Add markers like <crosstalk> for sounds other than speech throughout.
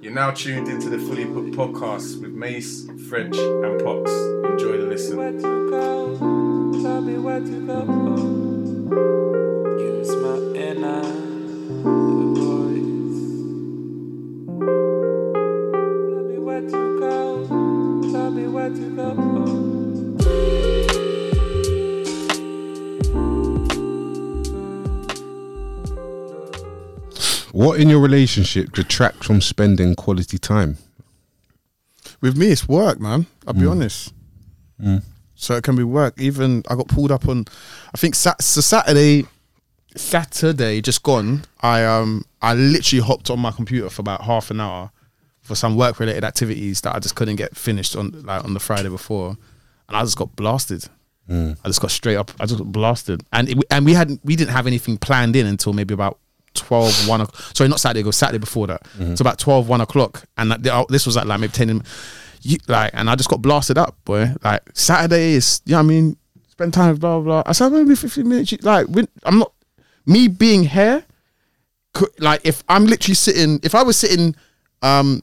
You're now tuned into the Fully Booked podcast with Mace, French, and Pox. Enjoy the listen. What in your relationship detracts from spending quality time? With me, it's work, man. I'll be mm. honest. Mm. So it can be work. Even I got pulled up on, I think sat- so Saturday, Saturday just gone. I um I literally hopped on my computer for about half an hour for some work related activities that I just couldn't get finished on like on the Friday before, and I just got blasted. Mm. I just got straight up. I just got blasted, and it, and we hadn't we didn't have anything planned in until maybe about 12, 1 o'clock. Sorry, not Saturday, it was Saturday before that. So about 12, 1 o'clock. And that, this was at like maybe 10 in, you, like, and I just got blasted up, boy. Like, Saturday is, you know what I mean? Spend time, blah, blah, blah. I said, maybe 15 minutes. Like, when, I'm not, me being here, could, like, if I'm literally sitting, if I was sitting, um,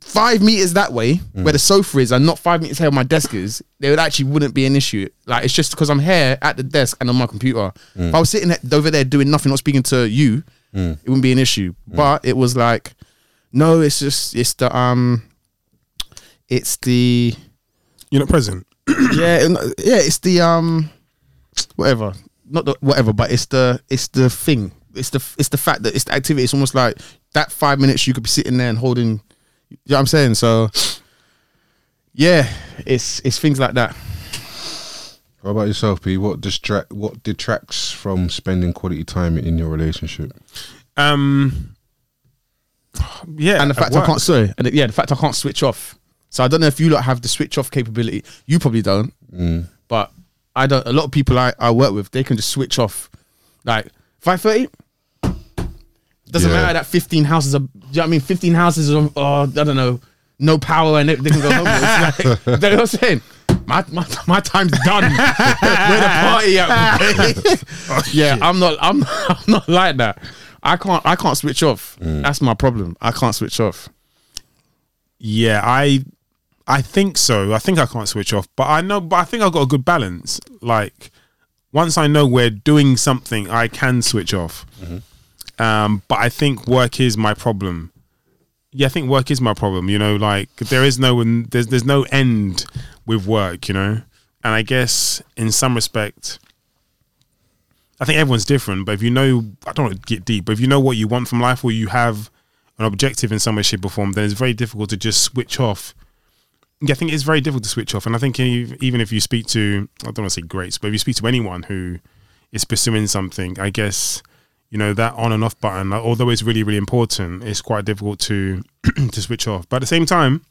five meters that way where the sofa is and not five meters here where my desk is, there would actually wouldn't be an issue. Like it's just because I'm here at the desk and on my computer. If I was sitting over there doing nothing, not speaking to you, it wouldn't be an issue. But it was like, no, it's just it's the um, it's the You're not present. <coughs> yeah yeah it's the um, whatever, not the whatever, but it's the it's the thing. It's the it's the fact that it's the activity. It's almost like that five minutes you could be sitting there and holding. You know what I'm saying? So yeah, it's it's things like that. What about yourself, P? What distract what detracts from spending quality time in your relationship? Um, yeah, and the fact I can't sorry, and yeah, the fact I can't switch off. So I don't know if you lot have the switch off capability. You probably don't, but I don't. A lot of people I, I work with, they can just switch off, like five thirty. Doesn't Yeah. matter that fifteen houses are. Do you know what I mean? Fifteen houses are. Oh, I don't know, no power and they, they can go home. Like, <laughs> you know what I'm saying? My, my, my time's done. <laughs> Where the party at? <laughs> Oh, yeah, I'm not. I'm, I'm not like that. I can't. I can't switch off. Mm. That's my problem. I can't switch off. Yeah, I I think so. I think I can't switch off, but I know. But I think I've got a good balance. Like once I know we're doing something, I can switch off. Mm-hmm. Um, but I think work is my problem. Yeah, I think work is my problem. You know, like there is no there's there's no end with work. You know, and I guess in some respect. I think everyone's different, but if you know, I don't want to get deep, but if you know what you want from life or you have an objective in some way, shape, or form, then it's very difficult to just switch off. Yeah, I think it's very difficult to switch off. And I think even if you speak to, I don't want to say greats, but if you speak to anyone who is pursuing something, I guess, you know, that on and off button, although it's really, really important, it's quite difficult to <clears throat> to switch off. But at the same time,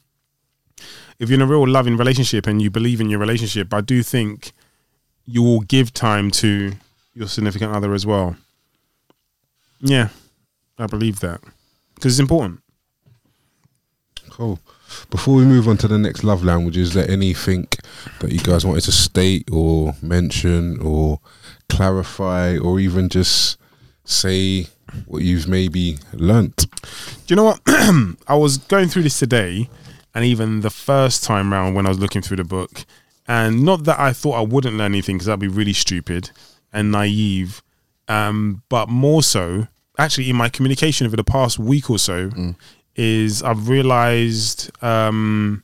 if you're in a real loving relationship and you believe in your relationship, I do think you will give time to your significant other as well. Yeah, I believe that because it's important. Cool. Before we move on to the next love language, is there anything that you guys wanted to state or mention or clarify or even just say what you've maybe learnt? Do you know what? <clears throat> I was going through this today, and even the first time round when I was looking through the book, and not that I thought I wouldn't learn anything because that'd be really stupid and naive, um, but more so, actually, in my communication over the past week or so, is I've realized. Um,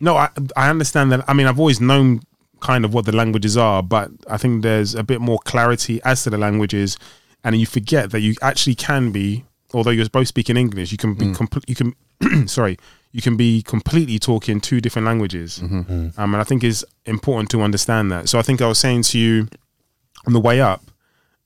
no, I I understand that. I mean, I've always known kind of what the languages are, but I think there's a bit more clarity as to the languages, and you forget that you actually can be, although you're both speaking English, you can be mm. complete. You can, <clears throat> sorry, you can be completely talking two different languages, mm-hmm. mm. um, and I think it's important to understand that. So I think I was saying to you on the way up,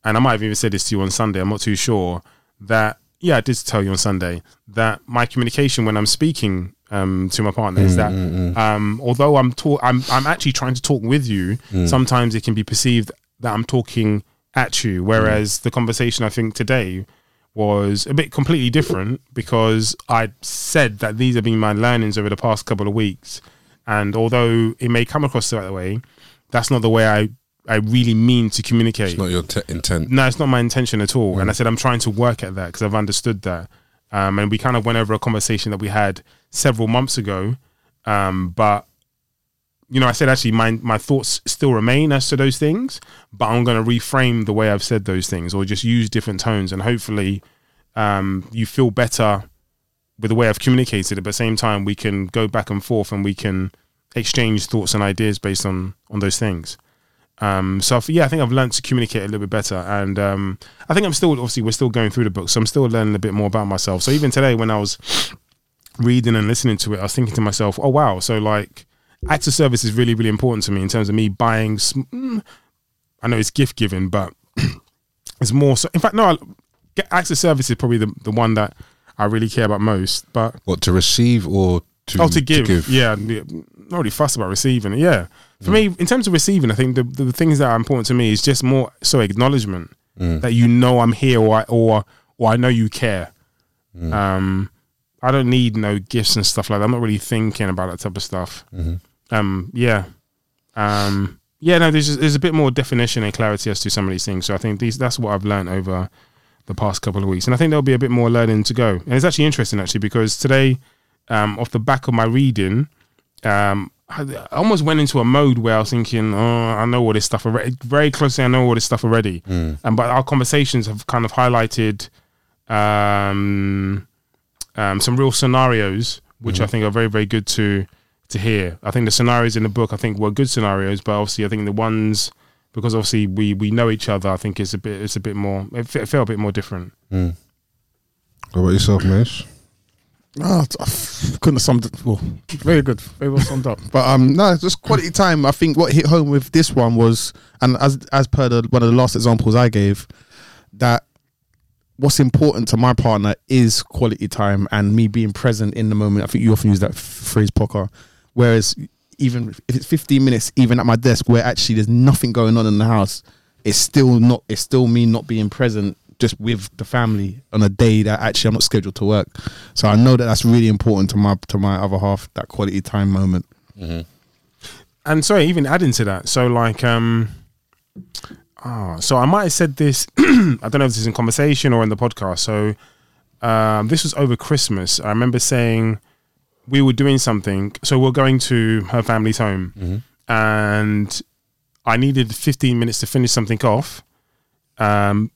and I might have even said this to you on Sunday. I'm not too sure that. Yeah, I did tell you on Sunday that my communication when I'm speaking um, to my partner is mm, that um, although I'm talk, I'm I'm actually trying to talk with you. Sometimes it can be perceived that I'm talking at you, whereas the conversation I think today was a bit completely different because I said that these have been my learnings over the past couple of weeks, and although it may come across that way, that's not the way I I really mean to communicate. It's not your te- intent. No, it's not my intention at all. And I said I'm trying to work at that because I've understood that. um, and we kind of went over a conversation that we had several months ago. Um, but you know, I said actually my my thoughts still remain as to those things, but I'm going to reframe the way I've said those things, or just use different tones, and hopefully, um, you feel better with the way I've communicated. but At the same time, we can go back and forth, and we can exchange thoughts and ideas based on on those things. Um, so I've- yeah, I think I've learned to communicate a little bit better, and um, I think I'm still obviously we're still going through the book, so I'm still learning a bit more about myself. So even today, when I was reading and listening to it, I was thinking to myself, "Oh wow!" So like, acts of service is really really important to me in terms of me buying. Sm- mm, I know it's gift giving, but <clears throat> it's more so. In fact, no, acts of service is probably the the one that I really care about most. But What to receive or to oh, to give, yeah, yeah, not really fussed about receiving. Yeah, for me, in terms of receiving, I think the, the the things that are important to me is just more so acknowledgement that you know I'm here or I, or or I know you care. Um, I don't need no gifts and stuff like that. I'm not really thinking about that type of stuff. Um, yeah, um, yeah. No, there's just, there's a bit more definition and clarity as to some of these things. So I think these that's what I've learned over the past couple of weeks, and I think there'll be a bit more learning to go. And it's actually interesting actually because today, um, off the back of my reading, um, I almost went into a mode where I was thinking, oh, I know all this stuff already. Very closely, I know all this stuff already. And but our conversations have kind of highlighted um, um, some real scenarios, which I think are very, very good to to hear. I think the scenarios in the book, I think, were good scenarios, but obviously, I think the ones because obviously we we know each other. I think it's a bit it's a bit more. It fe- it felt a bit more different. What about yourself, Mace? Oh, I couldn't have summed it. Well, very good, very well summed up. <laughs> But um, no, just quality time. I think what hit home with this one was, and as as per the one of the last examples I gave, that what's important to my partner is quality time and me being present in the moment. I think you often use that f- phrase, poker. Whereas even if it's 15 minutes, even at my desk where actually there's nothing going on in the house, it's still not. It's still me not being present just with the family on a day that actually I'm not scheduled to work. So I know that that's really important to my to my other half. That quality time moment. and sorry, even adding to that, so like, um, ah, so I might have said this. <clears throat> I don't know if this is in conversation or in the podcast. So, um, this was over Christmas. I remember saying we were doing something. So we're going to her family's home, and I needed 15 minutes to finish something off. Um,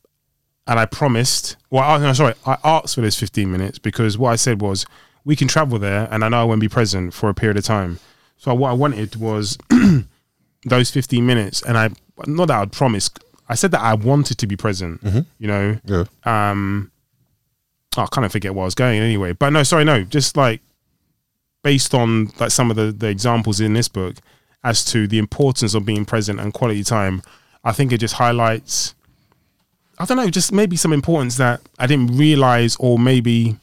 and I promised. Well, I, no, sorry, I asked for this 15 minutes because what I said was we can travel there, and I know I won't be present for a period of time. So what I wanted was <clears throat> those 15 minutes, and I not that I'd promised. I said that I wanted to be present. You know, Yeah. um, I kind of forget where I was going anyway. But no, sorry, no, just like based on like some of the the examples in this book as to the importance of being present and quality time. I think it just highlights. I don't know, just maybe some importance that I didn't realize or maybe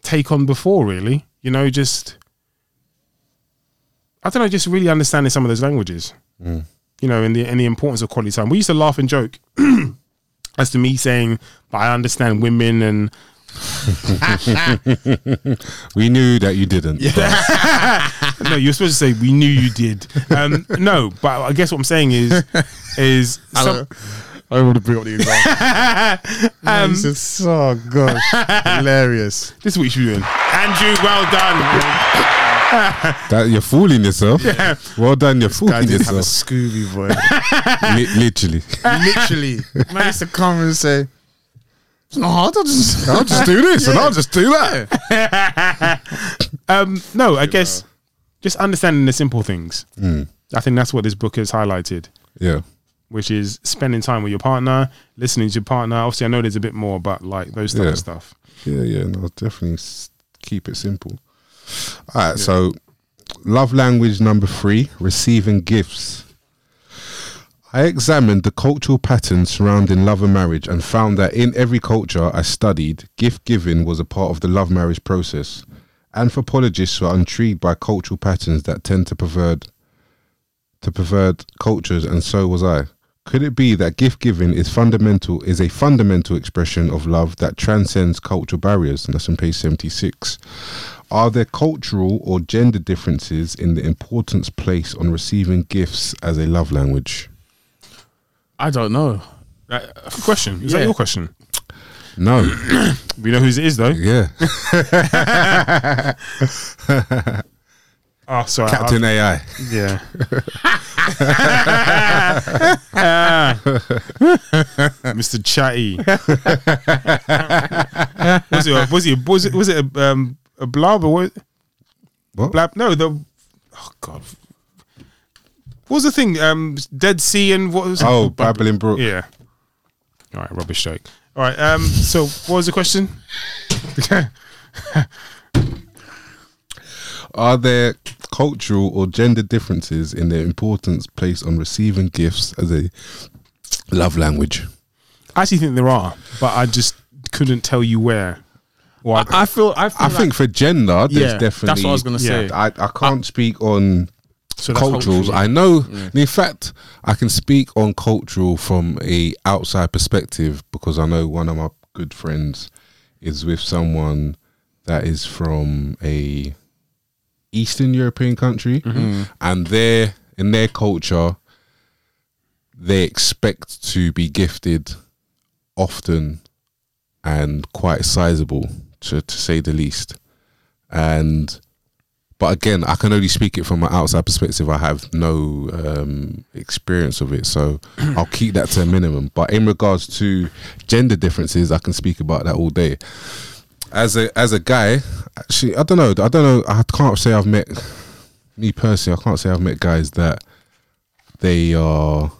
take on before. Really, you know, just I don't know, just really understanding some of those languages. Mm. You know, and the and the importance of quality time. We used to laugh and joke <clears throat> as to me saying that I understand women and We knew that you didn't. but- <laughs> no, you're supposed to say we knew you did. Um, no, but I guess what I'm saying is is <laughs> some, I don't want to bring up the example. <laughs> um, just, oh gosh, hilarious. this is what you should be doing. Andrew, well done. That you're fooling yourself. Well done, you're I fooling did have a yourself. Scooby voice. Li- literally. Literally, man used to come and say, "It's not hard. I'll just, <laughs> I'll just do this and I'll just do that. <laughs> Um, no, I guess just understanding the simple things. I think that's what this book has highlighted, Yeah. which is spending time with your partner, listening to your partner. Obviously, I know there's a bit more, but like those type Yeah. of stuff. Yeah, yeah, no, definitely keep it simple. All right, so love language number three receiving gifts. I examined the cultural patterns surrounding love and marriage and found that in every culture I studied, gift giving was a part of the love marriage process. Anthropologists were intrigued by cultural patterns that tend to pervert to pervert cultures, and so was I. Could it be that gift giving is fundamental is a fundamental expression of love that transcends cultural barriers? And that's on page seventy six. Are there cultural or gender differences in the importance placed on receiving gifts as a love language? I don't know. Uh, question is Yeah. that your question? No. <clears throat> We know whose it is though. yeah. <laughs> Oh, sorry. Captain AI. Yeah. <laughs> Mr. Chatty. was it? a- Was it? Was it? Was it a, um, a blob or what? What? Blab? No, the. Oh God. What was the thing? Um, Dead Sea and what was? it? Oh, Babbling Brook. Yeah. All right, rubbish joke. All right. Um. So, what was the question? <laughs> Are there cultural or gender differences in their importance placed on receiving gifts as a love language? I actually think there are, but I just couldn't tell you where. Or I, I feel. I, feel I think for gender, there's yeah, definitely. that's what I was gonna say. Yeah. I, I can't speak on so culturals. cultural. I know, in fact, I can speak on cultural from a outside perspective because I know one of my good friends is with someone that is from a Eastern European country, mm-hmm. and they in their culture they expect to be gifted often and quite sizable, to, to say the least, and but again, I can only speak it from an outside perspective. I have no um, experience of it, so <clears throat> I'll keep that to a minimum. But in regards to gender differences, I can speak about that all day. As a as a guy, actually, I don't know. I don't know. I can't say I've met me personally. I can't say I've met guys that they are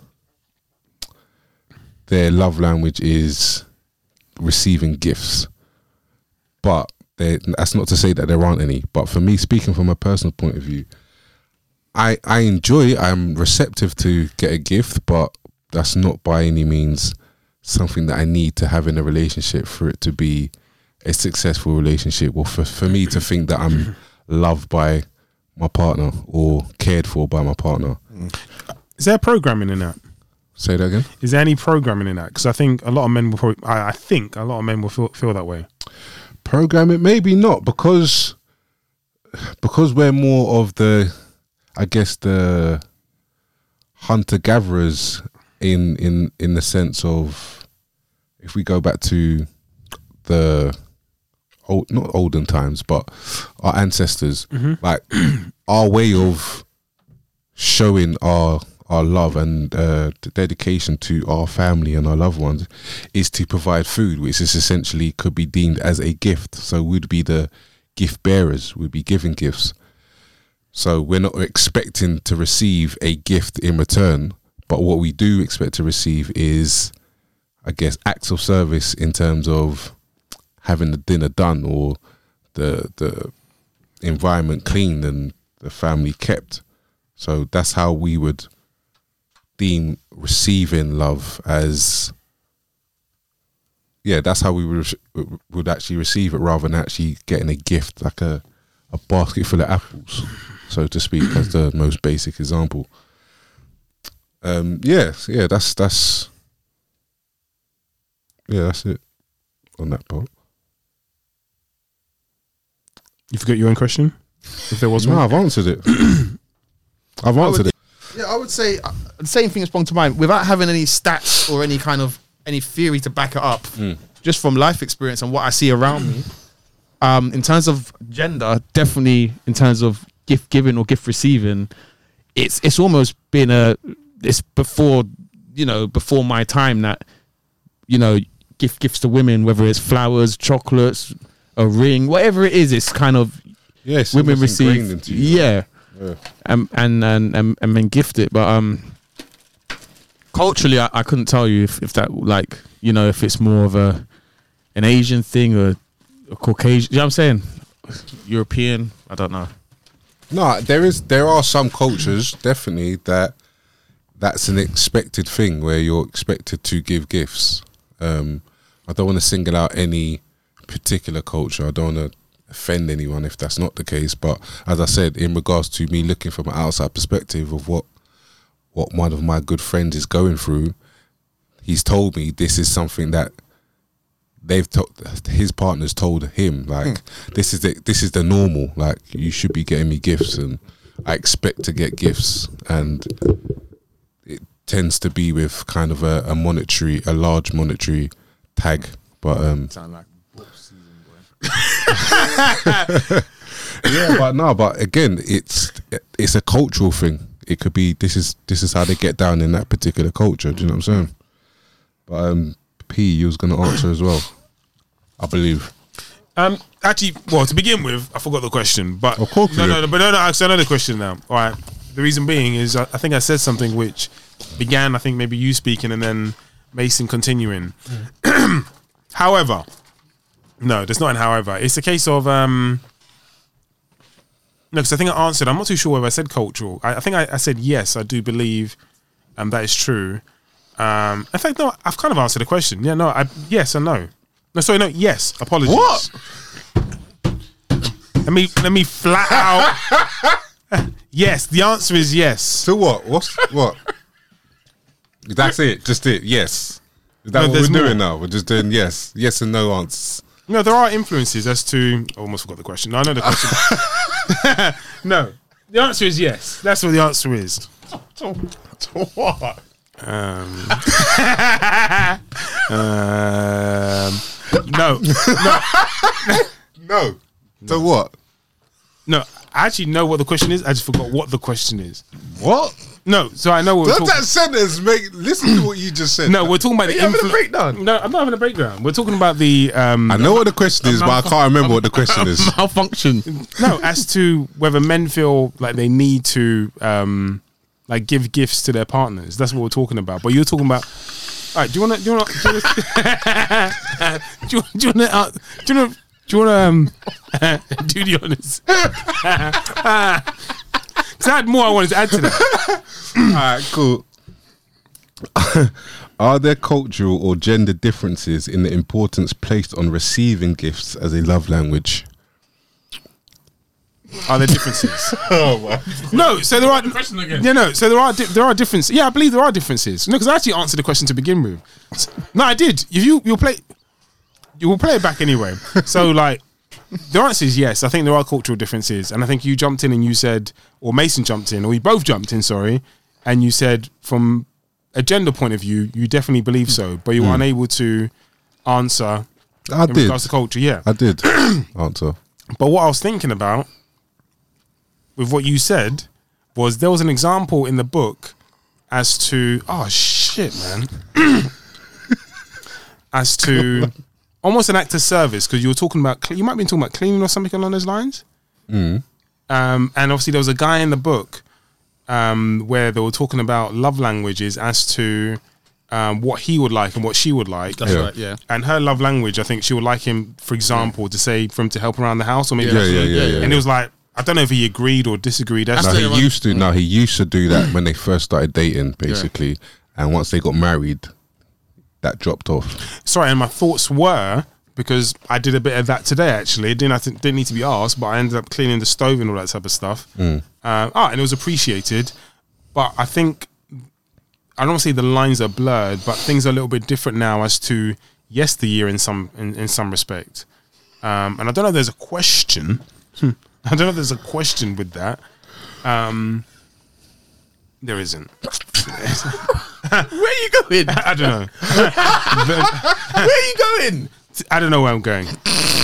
their love language is receiving gifts, but they, that's not to say that there aren't any. But for me, speaking from a personal point of view, I I enjoy. I'm receptive to get a gift, but that's not by any means something that I need to have in a relationship for it to be a successful relationship, or for for me to think that I'm <laughs> loved by my partner or cared for by my partner. Is there programming in that? Say that again. Is there any programming in that? Because I think a lot of men will. Probably, I, I think a lot of men will feel, feel that way. Program it maybe not because because we're more of the i guess the hunter gatherers in in in the sense of if we go back to the old not olden times but our ancestors mm-hmm. like <clears throat> our way of showing our our love and uh, dedication to our family and our loved ones is to provide food, which is essentially could be deemed as a gift. So we'd be the gift bearers. We'd be giving gifts. So we're not expecting to receive a gift in return, but what we do expect to receive is, I guess, acts of service in terms of having the dinner done or the the environment cleaned and the family kept. So that's how we would deem receiving love as yeah that's how we would would actually receive it rather than actually getting a gift like a a basket full of apples so to speak as the most basic example. Um yeah yeah that's that's yeah that's it on that part. You forget your own question. If there was no one, i've answered it. <coughs> I've answered it Yeah, I would say uh, the same thing that sprung to mind without having any stats or any kind of any theory to back it up. Just from life experience and what I see around me. Um, in terms of gender, definitely in terms of gift giving or gift receiving, it's it's almost been a it's before you know before my time that you know gift gifts to women whether it's flowers, chocolates, a ring, whatever it is, it's kind of it's women receive yeah Yeah. and and and and, and men gift it but um culturally I, I couldn't tell you if, if that like you know if it's more of a an asian thing or a caucasian you know what i'm saying european i don't know No, there is there are some cultures definitely that that's an expected thing where you're expected to give gifts. Um, I don't want to single out any particular culture. I don't want to offend anyone if that's not the case. But as I said, in regards to me looking from an outside perspective of what what one of my good friends is going through, he's told me this is something that they've told his partners told him like this is the this is the normal like you should be getting me gifts and I expect to get gifts and it tends to be with kind of a, a monetary a large monetary tag But um, Sound like book season, boy. <laughs> yeah, but no, but again, it's it's a cultural thing. It could be this is this is how they get down in that particular culture. Do you know what I'm saying? But um, P, you was gonna answer as well, I believe. Um, actually, well, to begin with, I forgot the question, but Of course no, no, no, but no, no. Actually, I know the question now. All right. The reason being is I, I think I said something which began, I think maybe you speaking and then Mason continuing. <clears throat> however, no, there's not an however. It's a case of um. No, because I think I answered. I'm not too sure whether I said cultural. I, I think I, I said yes. I do believe, um, that is true. Um, in fact, no, I've kind of answered the question. Yeah, no, I yes and no. No, sorry, no, yes. Apologies. What? Let me let me flat out. <laughs> yes, the answer is yes. So what? What's what? That's it. Just it. Yes. Is that No, what we're more. doing now? We're just doing yes, yes and no answers. No, there are influences as to. I almost forgot the question. No, I know the question. <laughs> no, the answer is yes. That's what the answer is. To what? Um, um, no, no, No. So what? no. I actually know what the question is. I just forgot what the question is. What? No, so I know what we're Does talking. that sentence make? Listen to what you just said. No, we're talking about the you having a breakdown? No, I'm not having a breakdown. We're talking about the um, I know what the question is, but I can't remember what the question is. <laughs> Malfunction. no, as to whether men feel like they need to um like give gifts to their partners. That's what we're talking about. But you're talking about. All right, do you want to? Do you want to? Do you want to? <laughs> Do you want to? Do you want to? Do you want to um, <laughs> do the honors? Because I had more I wanted to add to that. <laughs> All right, cool. <laughs> Are there cultural or gender differences in the importance placed on receiving gifts as a love language? Are there differences? <laughs> Oh my! No, so there are. Question again. Yeah, no. So there are di- there are differences. Yeah, I believe there are differences. No, because I actually answered the question to begin with. No, I did. If you you'll play, you will play it back anyway. So like, the answer is yes. I think there are cultural differences, and I think you jumped in and you said, or Mason jumped in, or we both jumped in. Sorry, and you said from a gender point of view, you definitely believe so, but you mm. were unable to answer I in did. regards to culture. Yeah, I did <clears throat> answer. but what I was thinking about with what you said was there was an example in the book as to oh shit, man, <clears throat> as to almost an act of service because you were talking about you might be talking about cleaning or something along those lines. Um, and obviously there was a guy in the book um, where they were talking about love languages as to um, what he would like and what she would like. That's Yeah. right. Yeah. And her love language, I think she would like him, for example, to say for him to help around the house or maybe. Yeah, that's yeah, what- yeah, yeah. And it was like, I don't know if he agreed or disagreed. That's No, he used to. No, he used to do that when they first started dating, basically. And once they got married, that dropped off. sorry. And my thoughts were because I did a bit of that today. Actually, it didn't to, didn't need to be asked, but I ended up cleaning the stove and all that type of stuff. Mm. Uh, ah, and it was appreciated. But I think I don't want to say the lines are blurred, but things are a little bit different now as to yesteryear in some in, in some respect. Um, and I don't know if there's a question. I don't know if there's a question with that. Um, there isn't. <laughs> <laughs> <laughs> Where are you going? I don't know. <laughs> Where are you going? I don't know where I'm going.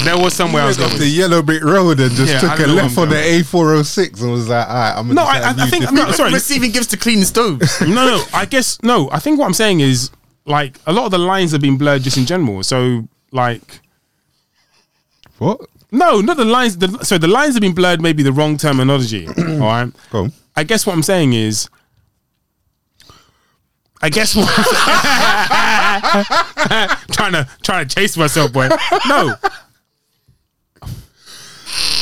There was somewhere I was Went going. up the yellow brick road and just Yeah, I took a don't know left what on I'm the A406 and was like, all right, I'm gonna No, try I, I, and I use think this. no. Sorry, Receiving gifts to clean the stoves. <laughs> no, no. I guess no. I think what I'm saying is like a lot of the lines have been blurred just in general. So like What? no, not the lines. The, so the lines have been blurred. Maybe the wrong terminology. <clears throat> all right. Go on. I guess what I'm saying is. I guess <laughs> what <laughs> trying to trying to chase myself, boy. No,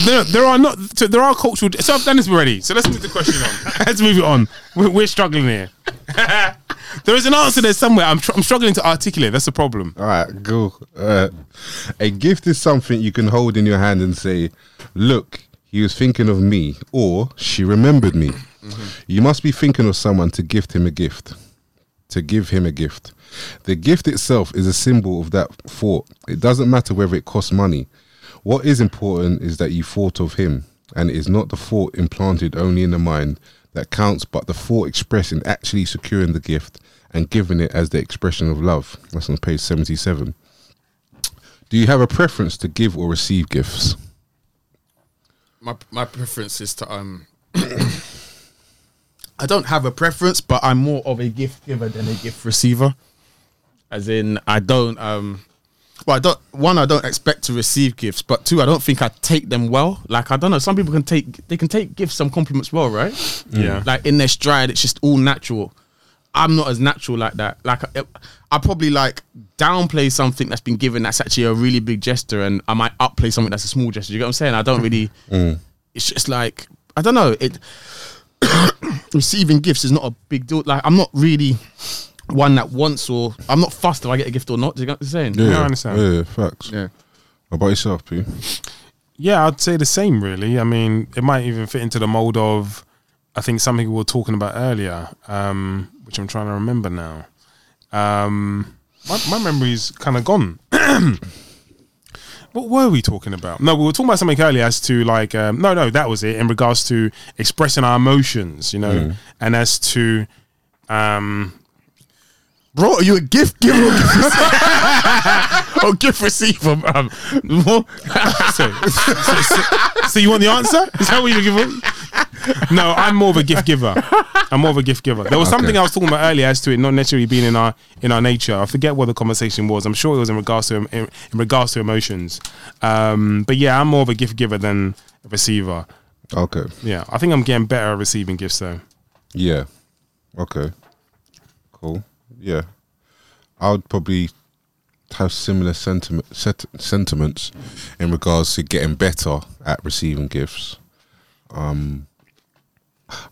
there, there are not. So there are cultural. So I've done this already. So let's move the question on. <laughs> let's move it on. We're, we're struggling here. there is an answer there somewhere. I'm, tr- I'm struggling to articulate. That's the problem. All right, go. Uh, a gift is something you can hold in your hand and say, "Look, he was thinking of me," or "She remembered me." You must be thinking of someone to gift him a gift. To give him a gift. The gift itself is a symbol of that thought. It doesn't matter whether it costs money. What is important is that you thought of him, and it is not the thought implanted only in the mind that counts, but the thought expressed in actually securing the gift and giving it as the expression of love. That's on page 77. Do you have a preference to give or receive gifts? my my preference is to um I don't have a preference, but I'm more of a gift giver than a gift receiver. As in, I don't um well, I don't one, I don't expect to receive gifts, but two, I don't think I take them well. Like I don't know, some people can take they can take gifts, some compliments well, right? Yeah. Like in their stride, it's just all natural. I'm not as natural like that. Like I, I probably like downplay something that's been given that's actually a really big gesture, and I might upplay something that's a small gesture. You get what I'm saying? I don't really. <laughs> It's just like I don't know. It <coughs> receiving gifts is not a big deal. Like I'm not really one that wants or I'm not fussed if I get a gift or not. Do you get what I'm saying? Yeah, I understand. Yeah, facts. Yeah. What about yourself, P? Yeah, I'd say the same. Really, I mean, it might even fit into the mold of, I think something we were talking about earlier, um, which I'm trying to remember now. Um, my, my memory's kind of gone. <clears throat> what were we talking about? No, we were talking about something earlier as to like, um, no, no, that was it in regards to expressing our emotions, you know, and as to, um, Bro, are you a gift giver <laughs> <laughs> <laughs> or gift receiver? receiver? Um, what? <laughs> so, so, so, so you want the answer? Is that what you're giving? No, I'm more of a gift giver. I'm more of a gift giver. There was something I was talking about earlier as to it not necessarily being in our in our nature. I forget what the conversation was. I'm sure it was in regards to in, in regards to emotions. Um, but yeah, I'm more of a gift giver than a receiver. Okay. Yeah, I think I'm getting better at receiving gifts though. Yeah. Okay. Cool. Yeah. I would probably have similar sentiment set, sentiments in regards to getting better at receiving gifts. Um,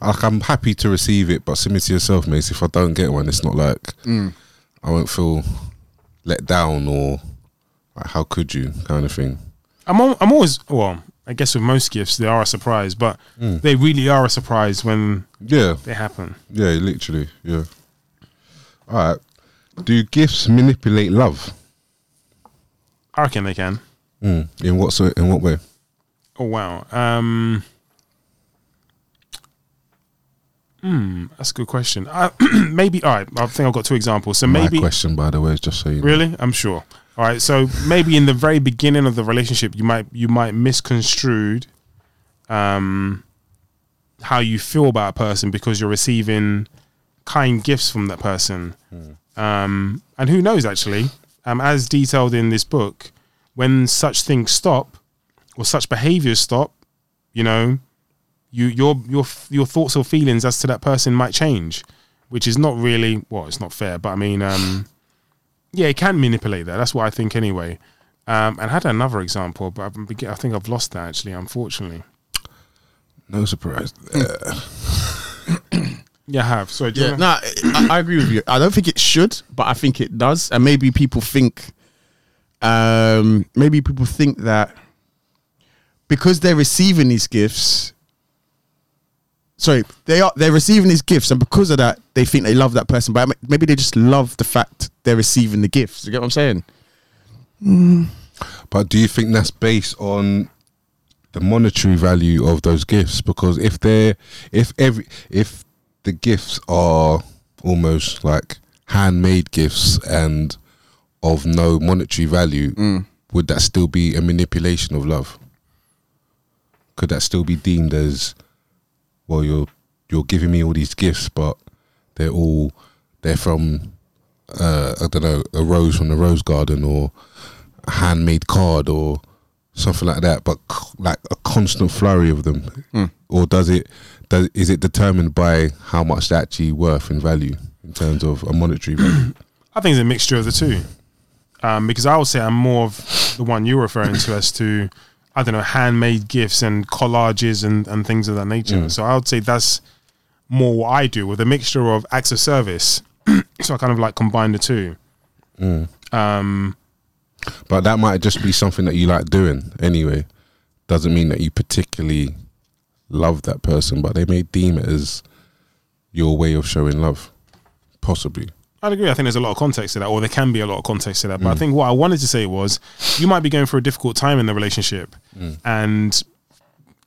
like I'm happy to receive it, but similar to yourself, mate. If I don't get one, it's not like I won't feel let down or like, how could you kind of thing. I'm al- I'm always well. I guess with most gifts, they are a surprise, but they really are a surprise when Yeah. they happen. Yeah, literally. Yeah. All right. Do gifts manipulate love? I reckon they can. Mm. In what so? In what way? Oh wow. Um Hmm, that's a good question. Uh, <clears throat> maybe all right, I think I've got two examples. So maybe My question, by the way, is just so you know. really, I'm sure. All right, so maybe in the very beginning of the relationship, you might you might misconstrued um how you feel about a person because you're receiving kind gifts from that person. Um, and who knows actually, um, as detailed in this book, when such things stop or such behaviors stop, you know, you your your your thoughts or feelings as to that person might change, which is not really well, it's not fair, but I mean, um, yeah, it can manipulate that. That's what I think anyway. Um, and I had another example, but I think I've lost that actually, unfortunately. No surprise. Uh, <laughs> Yeah, I have. Sorry, do you Yeah, wanna- no, I, I agree with you. I don't think it should, but I think it does. And maybe people think, um, maybe people think that because they're receiving these gifts, sorry, they are they're receiving these gifts, and because of that, they think they love that person. But maybe they just love the fact they're receiving the gifts. You get what I'm saying? but do you think that's based on the monetary value of those gifts? Because if they're if every if the gifts are almost like handmade gifts and of no monetary value, would that still be a manipulation of love? Could that still be deemed as well? You're you're giving me all these gifts, but they're all they're from uh, I don't know a rose from the rose garden or a handmade card or something like that, but c- like a constant flurry of them, or does it? Does is it determined by how much they're actually worth in value in terms of a monetary value? <clears throat> I think it's a mixture of the two. Um, because I would say I'm more of the one you're referring to as to, I don't know, handmade gifts and collages and, and things of that nature. So I would say that's more what I do with a mixture of acts of service. <clears throat> so I kind of like combine the two. Um, but that might just be something that you like doing anyway. Doesn't mean that you particularly love that person, but they may deem it as your way of showing love, possibly. I'd agree. I think there's a lot of context to that, or there can be a lot of context to that. But I mm. think what I wanted to say was you might be going through a difficult time in the relationship. Mm. And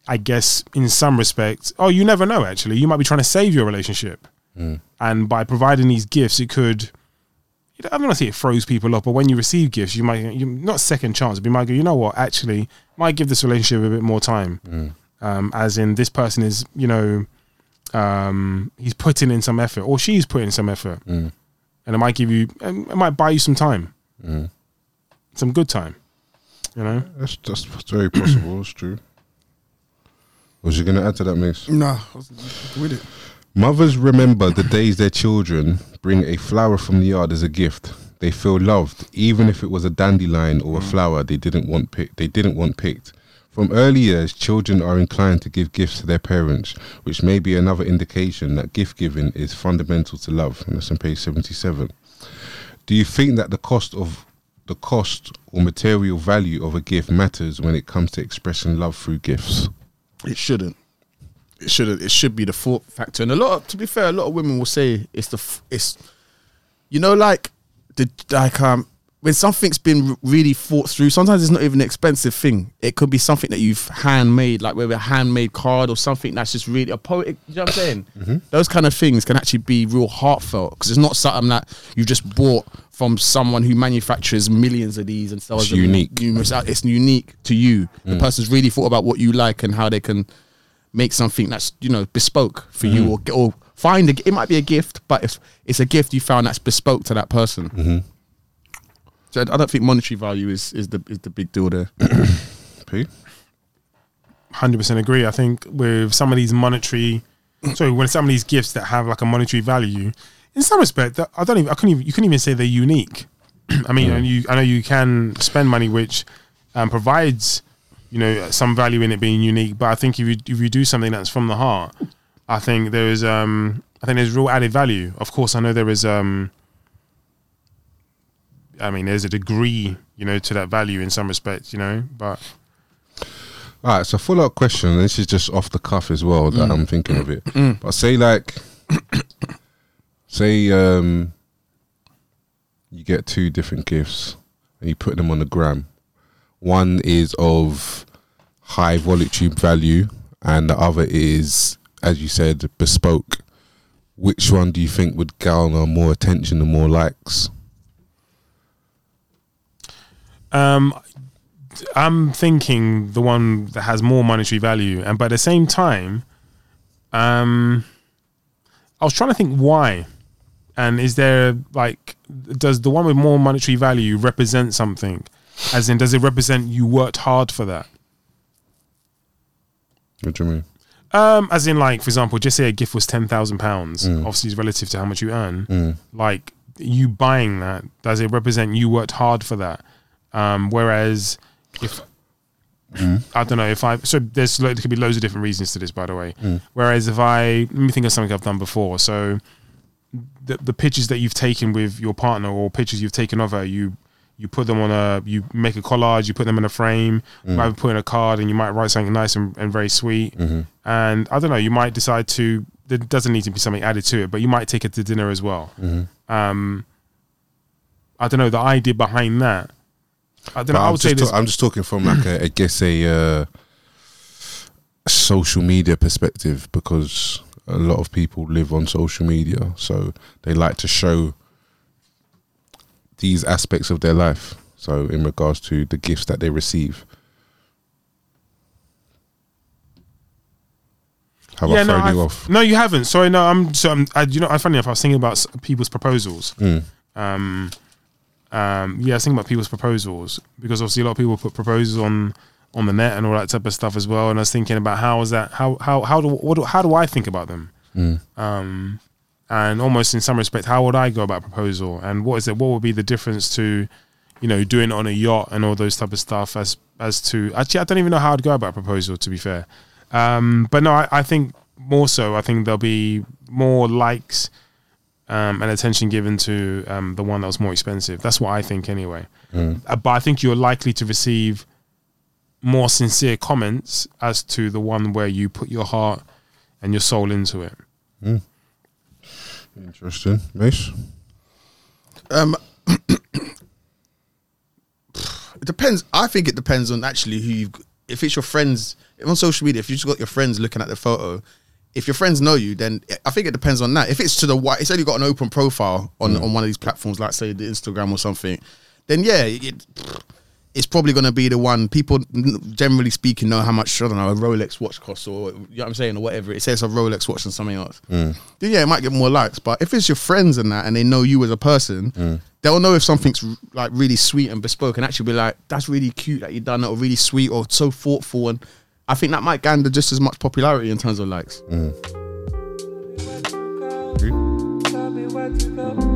I guess in some respects, oh, you never know, actually. You might be trying to save your relationship. Mm. And by providing these gifts, it could, I don't want to say it throws people off, but when you receive gifts, you might you not second chance, but you might go, you know what, actually, might give this relationship a bit more time. Um, as in, this person is, you know, um, he's putting in some effort, or she's putting in some effort, and it might give you, it might buy you some time, some good time. You know, That's that's very possible. It's true. Was you going to add to that, Mace? Nah, I was with it. Mothers remember the days their children bring a flower from the yard as a gift. They feel loved, even if it was a dandelion or a flower they didn't want picked. They didn't want picked. From early years, children are inclined to give gifts to their parents, which may be another indication that gift giving is fundamental to love. And that's on page seventy-seven. Do you think that the cost of the cost or material value of a gift matters when it comes to expressing love through gifts? It shouldn't. It shouldn't. It should be the thought factor. And a lot, of, to be fair, a lot of women will say it's the it's, you know, like the like um when something's been really thought through. Sometimes it's not even an expensive thing. It could be something that you've handmade, like maybe a handmade card or something that's just really a poetic. You know what I'm saying? <coughs> Mm-hmm. Those kind of things can actually be real heartfelt because it's not something that you just bought from someone who manufactures millions of these and sells It's them unique. numerous out. It's unique to you. The mm. person's really thought about what you like and how they can make something that's you know bespoke for you, mm-hmm. or or find a, it might be a gift, but if it's a gift you found that's bespoke to that person. Mm-hmm. So I don't think monetary value is is the is the big deal there. <coughs> P? hundred percent agree. I think with some of these monetary, sorry, when some of these gifts that have like a monetary value, in some respect, that- I don't even, I couldn't even, you couldn't even say they're unique. <clears throat> I mean, and you, I know you can spend money which um, provides, you know, some value in it being unique. But I think if you if you do something that's from the heart, I think there is, um, I think there's real added value. Of course, I know there is, um, I mean, there's a degree, you know, to that value in some respects, you know, but. All right, so follow up question. This is just off the cuff as well that I'm thinking of it. But say like, <coughs> say um, you get two different gifts and you put them on the gram. One is of high voluntary value, and the other is, as you said, bespoke. Which one do you think would garner more attention and more likes? Um, I'm thinking the one that has more monetary value, and at the same time, um, I was trying to think why, and is there like, does the one with more monetary value represent something? As in, does it represent you worked hard for that? What do you mean? Um, as in, like for example, just say a gift was ten thousand pounds. Obviously, it's relative to how much you earn. Like you buying that, does it represent you worked hard for that? Um, whereas if mm. I don't know if I so there's lo- there could be loads of different reasons to this, by the way. Mm. Whereas if I let me think of something I've done before. So the the pictures that you've taken with your partner or pictures you've taken of her, you you put them on a you make a collage, you put them in a frame, you might put in a card, and you might write something nice and, and very sweet. Mm-hmm. And I don't know, you might decide to. There doesn't need to be something added to it, but you might take it to dinner as well. Mm-hmm. Um, I don't know the idea behind that. I don't know. But I I'm would say just, this. ta- I'm just talking from like a, I guess a uh, social media perspective because a lot of people live on social media, so they like to show these aspects of their life. So in regards to the gifts that they receive, have I no, thrown you I've- off? no, you haven't. Sorry, no. I'm. So I'm. I, you know, I funny enough, I was thinking about people's proposals. Mm. Um, um, yeah, I was thinking about people's proposals because obviously a lot of people put proposals on on the net and all that type of stuff as well. And I was thinking about how is that? How how how do what do, how do I think about them? Um, and almost in some respect, how would I go about a proposal? And what is it? What would be the difference to, you know, doing it on a yacht and all those type of stuff as as to actually I don't even know how I'd go about a proposal to be fair. Um, but no, I, I think more so. I think there'll be more likes um, and attention given to um, the one that was more expensive. That's what I think anyway. Uh, but I think you're likely to receive more sincere comments as to the one where you put your heart and your soul into it. Interesting, Mace. Um, <coughs> it depends. I think it depends on actually who you've. If it's your friends if on social media, if you just got your friends looking at the photo, if your friends know you, then I think it depends on that. If it's to the white, it's only got an open profile on mm. on one of these platforms, like say the Instagram or something, then yeah, it, it's probably going to be the one people generally speaking know how much I don't know a Rolex watch costs or you know what I'm saying or whatever. It says a Rolex watch and something else. Mm. Then yeah, it might get more likes. But if it's your friends and that, and they know you as a person, mm. they'll know if something's like really sweet and bespoke, and actually be like, "That's really cute that you done it," or really sweet or so thoughtful. And I think that might gander just as much popularity in terms of likes. Mm. Tell